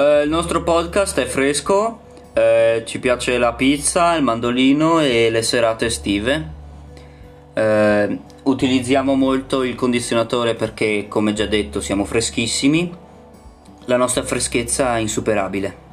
Eh, il nostro podcast è fresco, eh, ci piace la pizza, il mandolino e le serate estive. Eh, utilizziamo molto il condizionatore perché, come già detto, siamo freschissimi. La nostra freschezza è insuperabile.